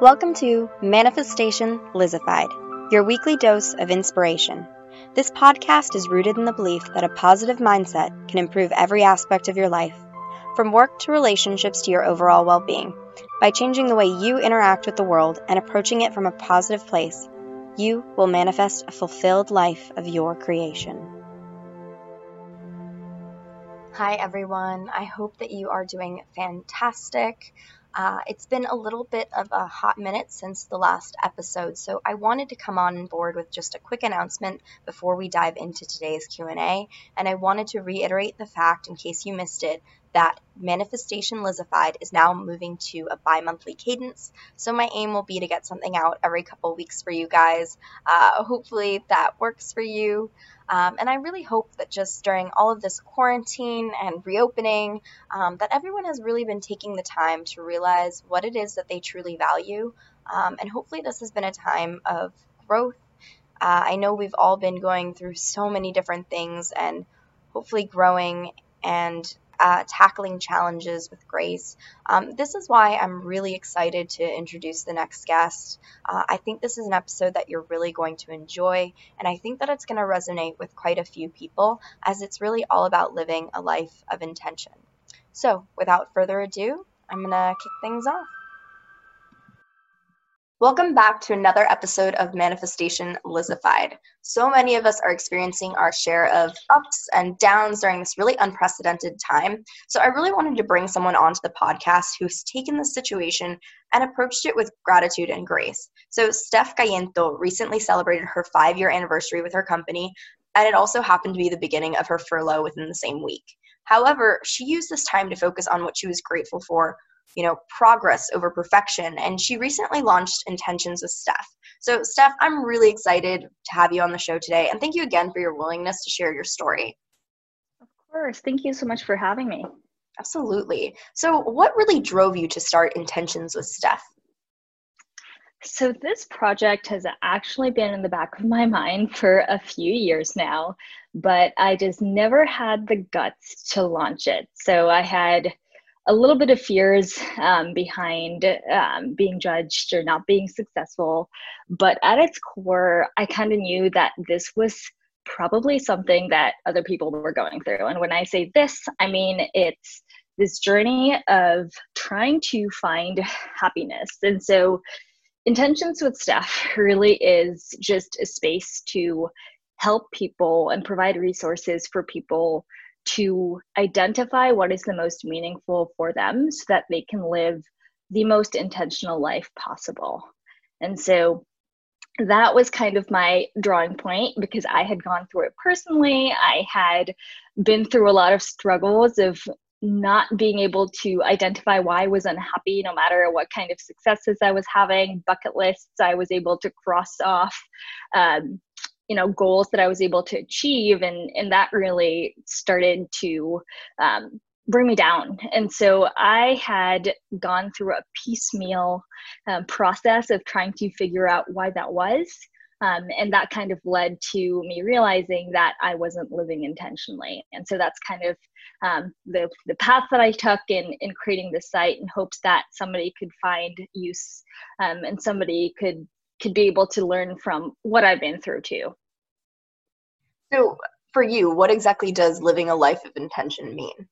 Welcome to Manifestation Lizified, your weekly dose of inspiration. This podcast is rooted in the belief that a positive mindset can improve every aspect of your life, from work to relationships to your overall well being. By changing the way you interact with the world and approaching it from a positive place, you will manifest a fulfilled life of your creation. Hi, everyone. I hope that you are doing fantastic. Uh, it's been a little bit of a hot minute since the last episode, so I wanted to come on board with just a quick announcement before we dive into today's Q&A, and I wanted to reiterate the fact, in case you missed it, that Manifestation Lizified is now moving to a bi monthly cadence. So, my aim will be to get something out every couple weeks for you guys. Uh, hopefully, that works for you. Um, and I really hope that just during all of this quarantine and reopening, um, that everyone has really been taking the time to realize what it is that they truly value. Um, and hopefully, this has been a time of growth. Uh, I know we've all been going through so many different things and hopefully growing and uh, tackling challenges with grace. Um, this is why I'm really excited to introduce the next guest. Uh, I think this is an episode that you're really going to enjoy, and I think that it's going to resonate with quite a few people as it's really all about living a life of intention. So, without further ado, I'm going to kick things off. Welcome back to another episode of Manifestation Lizified. So many of us are experiencing our share of ups and downs during this really unprecedented time. So I really wanted to bring someone onto the podcast who's taken this situation and approached it with gratitude and grace. So Steph Gallento recently celebrated her five year anniversary with her company, and it also happened to be the beginning of her furlough within the same week. However, she used this time to focus on what she was grateful for you know, progress over perfection. And she recently launched Intentions with Steph. So, Steph, I'm really excited to have you on the show today. And thank you again for your willingness to share your story. Of course. Thank you so much for having me. Absolutely. So, what really drove you to start Intentions with Steph? So, this project has actually been in the back of my mind for a few years now, but I just never had the guts to launch it. So, I had a little bit of fears um, behind um, being judged or not being successful. But at its core, I kind of knew that this was probably something that other people were going through. And when I say this, I mean it's this journey of trying to find happiness. And so, Intentions with Steph really is just a space to help people and provide resources for people to identify what is the most meaningful for them so that they can live the most intentional life possible. And so that was kind of my drawing point because I had gone through it personally. I had been through a lot of struggles of not being able to identify why I was unhappy, no matter what kind of successes I was having, bucket lists I was able to cross off. Um, you know goals that i was able to achieve and and that really started to um, bring me down. And so i had gone through a piecemeal um, process of trying to figure out why that was um, and that kind of led to me realizing that i wasn't living intentionally. And so that's kind of um, the, the path that i took in, in creating the site in hopes that somebody could find use um, and somebody could could be able to learn from what I've been through too. So, for you, what exactly does living a life of intention mean?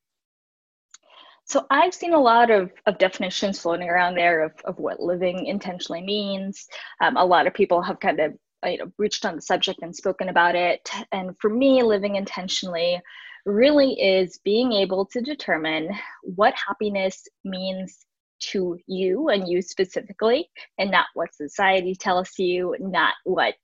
So, I've seen a lot of, of definitions floating around there of, of what living intentionally means. Um, a lot of people have kind of you know, reached on the subject and spoken about it. And for me, living intentionally really is being able to determine what happiness means to you and you specifically, and not what society tells you, not what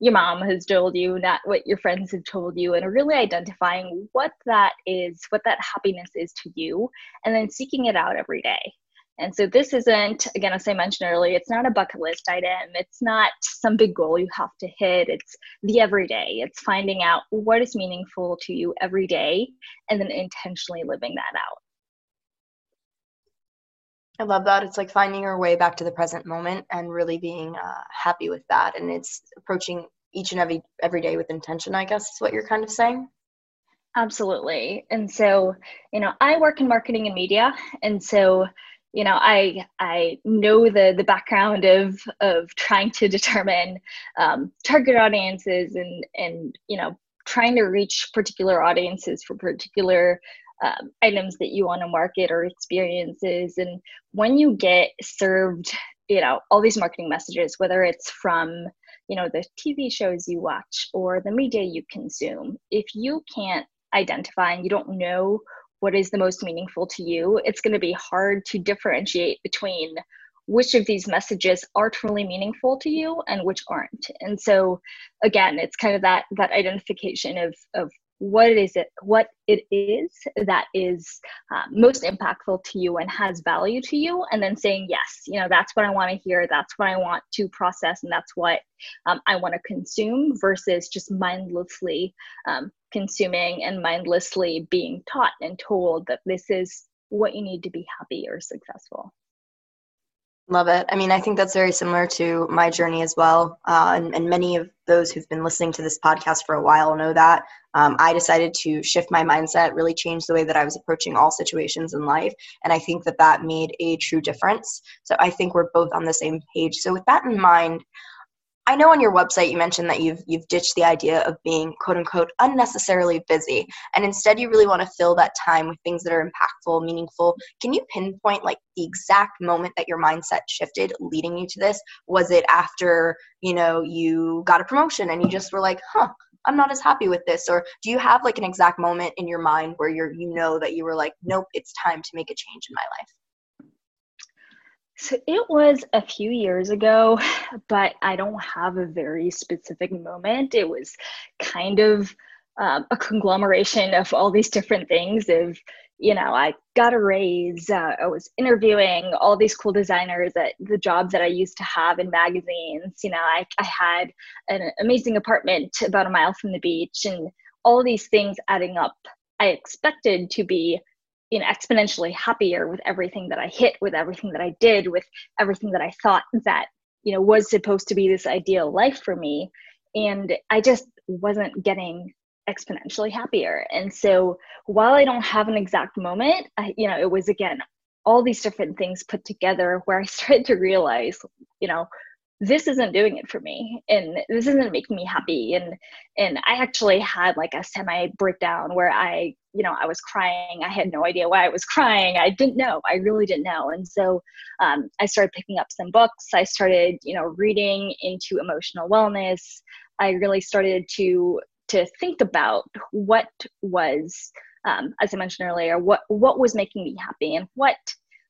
your mom has told you, not what your friends have told you, and really identifying what that is, what that happiness is to you, and then seeking it out every day. And so this isn't, again, as I mentioned earlier, it's not a bucket list item. It's not some big goal you have to hit. It's the everyday. It's finding out what is meaningful to you every day and then intentionally living that out. I love that. It's like finding your way back to the present moment and really being uh, happy with that. And it's approaching each and every every day with intention. I guess is what you're kind of saying. Absolutely. And so, you know, I work in marketing and media, and so you know i i know the the background of of trying to determine um, target audiences and and you know trying to reach particular audiences for particular um, items that you want to market or experiences and when you get served you know all these marketing messages whether it's from you know the tv shows you watch or the media you consume if you can't identify and you don't know what is the most meaningful to you, it's going to be hard to differentiate between which of these messages are truly meaningful to you and which aren't. And so again, it's kind of that that identification of of what is it what it is that is uh, most impactful to you and has value to you and then saying yes you know that's what i want to hear that's what i want to process and that's what um, i want to consume versus just mindlessly um, consuming and mindlessly being taught and told that this is what you need to be happy or successful Love it. I mean, I think that's very similar to my journey as well. Uh, and, and, many of those who've been listening to this podcast for a while know that. Um, I decided to shift my mindset, really change the way that I was approaching all situations in life. And I think that that made a true difference. So I think we're both on the same page. So, with that in mind, I know on your website you mentioned that you've you've ditched the idea of being quote unquote unnecessarily busy and instead you really want to fill that time with things that are impactful, meaningful. Can you pinpoint like the exact moment that your mindset shifted leading you to this? Was it after, you know, you got a promotion and you just were like, "Huh, I'm not as happy with this?" Or do you have like an exact moment in your mind where you're you know that you were like, "Nope, it's time to make a change in my life?" So it was a few years ago, but I don't have a very specific moment. It was kind of um, a conglomeration of all these different things. Of you know, I got a raise. Uh, I was interviewing all these cool designers at the jobs that I used to have in magazines. You know, I, I had an amazing apartment about a mile from the beach, and all these things adding up. I expected to be you know exponentially happier with everything that i hit with everything that i did with everything that i thought that you know was supposed to be this ideal life for me. And i just wasn't getting exponentially happier. And so while i don't have an exact moment I, you know it was again all these different things put together where i started to realize you know this isn't doing it for me. And this isn't making me happy. And and i actually had like a semi breakdown where i you know i was crying. I had no idea why i was crying. I didn't know. I really didn't know. And so um, i started picking up some books. I started you know reading into emotional wellness. I really started to to think about what was um, as i mentioned earlier what what was making me happy and what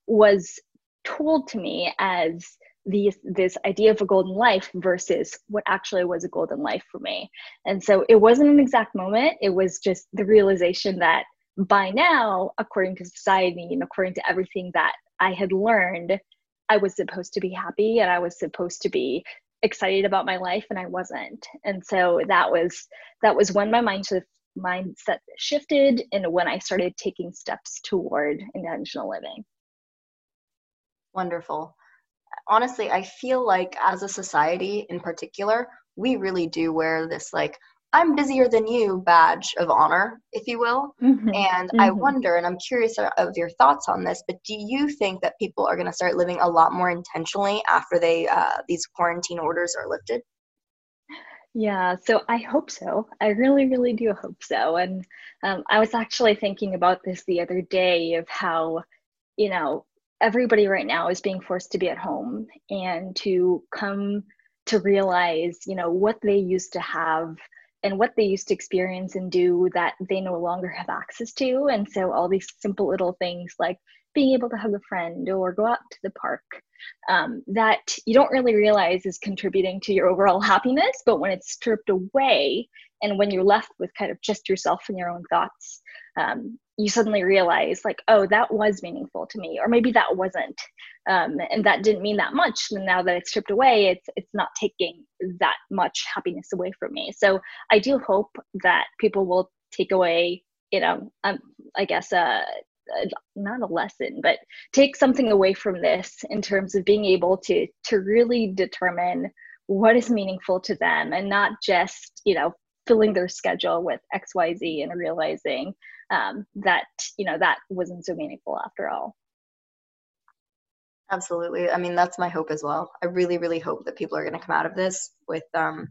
was told to me as these this idea of a golden life versus what actually was a golden life for me. And so it wasn't an exact moment. It was just the realization that by now according to society and according to everything that i had learned i was supposed to be happy and i was supposed to be excited about my life and i wasn't. And so that was that was when my mindset mindset shifted and when i started taking steps toward intentional living. Wonderful honestly, I feel like as a society in particular, we really do wear this like I'm busier than you badge of honor, if you will. Mm-hmm. And mm-hmm. I wonder, and I'm curious of your thoughts on this, but do you think that people are going to start living a lot more intentionally after they uh, these quarantine orders are lifted? Yeah, so I hope so. I really, really do hope so. And um, I was actually thinking about this the other day of how, you know, everybody right now is being forced to be at home and to come to realize you know what they used to have and what they used to experience and do that they no longer have access to. And so all these simple little things like being able to hug a friend or go out to the park um, that you don't really realize is contributing to your overall happiness. But when it's stripped away and when you're left with kind of just yourself and your own thoughts um, you suddenly realize like oh that was meaningful to me or maybe that wasn't um, and that didn't mean that much. And now that it's stripped away it's it's not taking that much happiness away from me. So i do hope that people will take away you know um, i guess uh, not a lesson but take something away from this in terms of being able to to really determine what is meaningful to them and not just you know filling their schedule with xyz and realizing um, that you know that wasn't so meaningful after all Absolutely. I mean, that's my hope as well. I really, really hope that people are going to come out of this with um,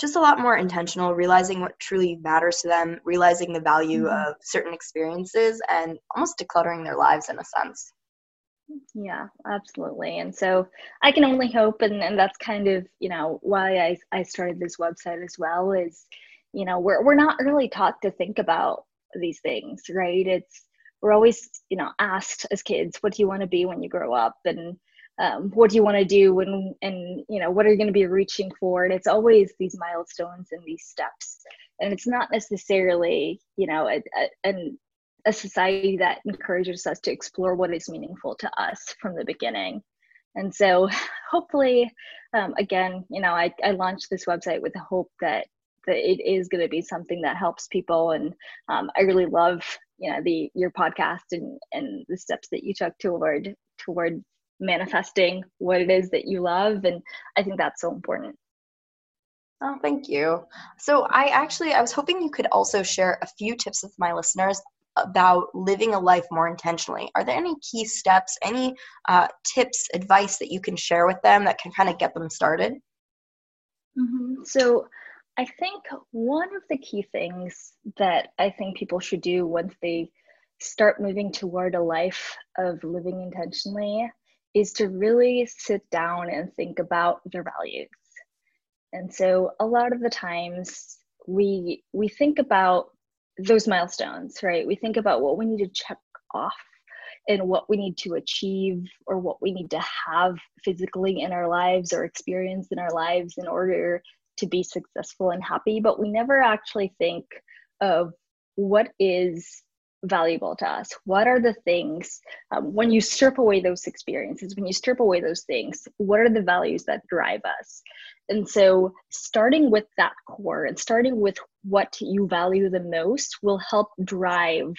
just a lot more intentional, realizing what truly matters to them, realizing the value mm-hmm. of certain experiences, and almost decluttering their lives in a sense. Yeah, absolutely. And so I can only hope, and, and that's kind of, you know, why I, I started this website as well is, you know, we're, we're not really taught to think about these things, right? It's, we're always, you know, asked as kids, what do you want to be when you grow up? And um, what do you want to do and and you know what are you going to be reaching for and it's always these milestones and these steps and it's not necessarily you know a, a, a society that encourages us to explore what is meaningful to us from the beginning. And so hopefully um, again you know I, I launched this website with the hope that that it is going to be something that helps people. And um, i really love you know the your podcast and and the steps that you took toward toward manifesting what it is that you love. And i think that's so important. Oh thank you. So i actually i was hoping you could also share a few tips with my listeners about living a life more intentionally are there any key steps any uh, tips advice that you can share with them that can kind of get them started mm-hmm. so i think one of the key things that i think people should do once they start moving toward a life of living intentionally is to really sit down and think about their values. And so a lot of the times we we think about those milestones, right? We think about what we need to check off and what we need to achieve or what we need to have physically in our lives or experience in our lives in order to be successful and happy, but we never actually think of what is valuable to us? What are the things, um, when you strip away those experiences, when you strip away those things, what are the values that drive us? And so, starting with that core and starting with what you value the most will help drive,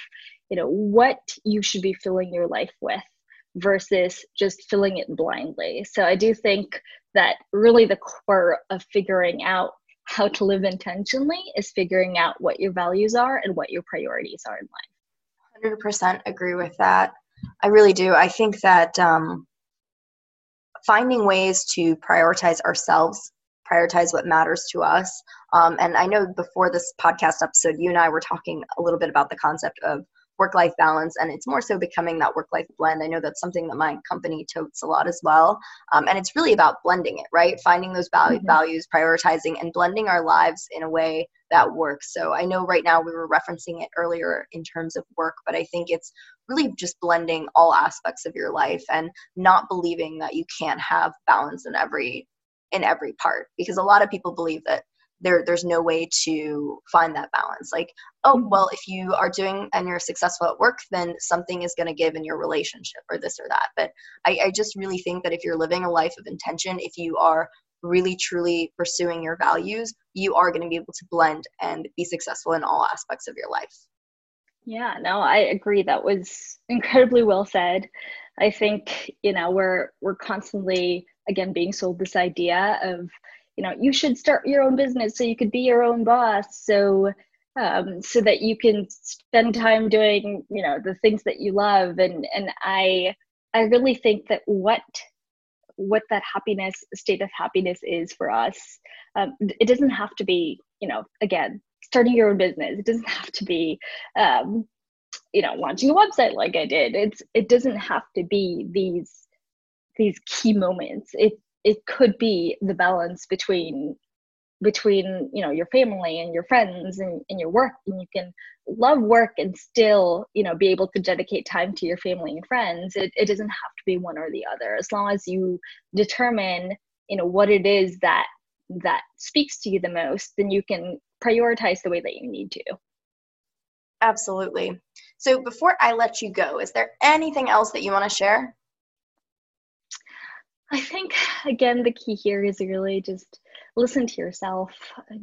you know, what you should be filling your life with versus just filling it blindly. So, I do think that really the core of figuring out how to live intentionally is figuring out what your values are and what your priorities are in life. 100% agree with that. I really do. I think that um, finding ways to prioritize ourselves, prioritize what matters to us. Um, and I know before this podcast episode, you and I were talking a little bit about the concept of work life balance and it's more so becoming that work life blend i know that's something that my company totes a lot as well um, and it's really about blending it right finding those value, mm-hmm. values prioritizing and blending our lives in a way that works so i know right now we were referencing it earlier in terms of work but i think it's really just blending all aspects of your life and not believing that you can't have balance in every in every part because a lot of people believe that there there's no way to find that balance. Like oh mm-hmm. well if you are doing and you're successful at work then something is going to give in your relationship or this or that. But I, I just really think that if you're living a life of intention if you are really truly pursuing your values you are going to be able to blend and be successful in all aspects of your life. Yeah no i agree. That was incredibly well said. I think you know we're we're constantly again being sold this idea of you know you should start your own business so you could be your own boss. So um, so that you can spend time doing you know the things that you love. And and i i really think that what what that happiness state of happiness is for us um, it doesn't have to be you know again starting your own business. It doesn't have to be um, you know launching a website like i did. It's it doesn't have to be these these key moments. It it could be the balance between between you know your family and your friends and, and your work. And you can love work and still you know be able to dedicate time to your family and friends. It, it doesn't have to be one or the other. As long as you determine you know what it is that that speaks to you the most then you can prioritize the way that you need to. Absolutely. So before i let you go is there anything else that you want to share I think, again, the key here is really just listen to yourself.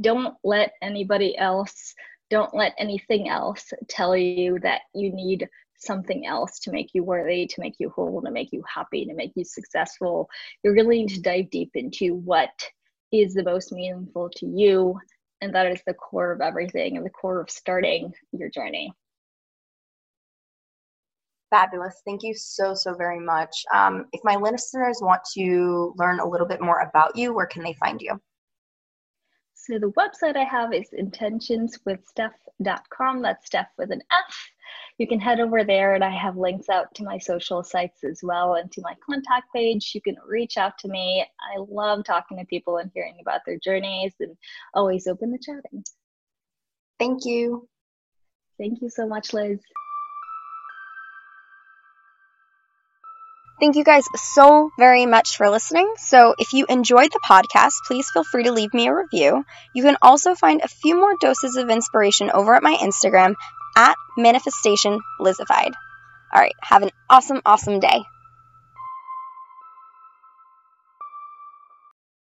Don't let anybody else, don't let anything else tell you that you need something else to make you worthy, to make you whole, to make you happy, to make you successful. You really need to dive deep into what is the most meaningful to you. And that is the core of everything and the core of starting your journey. Fabulous. Thank you so, so very much. Um, if my listeners want to learn a little bit more about you, where can they find you? So the website I have is intentionswithsteph.com. That's Steph with an F. You can head over there and I have links out to my social sites as well and to my contact page. You can reach out to me. I love talking to people and hearing about their journeys and always open to chatting. Thank you. Thank you so much, Liz. Thank you guys so very much for listening. So, if you enjoyed the podcast, please feel free to leave me a review. You can also find a few more doses of inspiration over at my Instagram at Manifestation Lizified. All right, have an awesome, awesome day.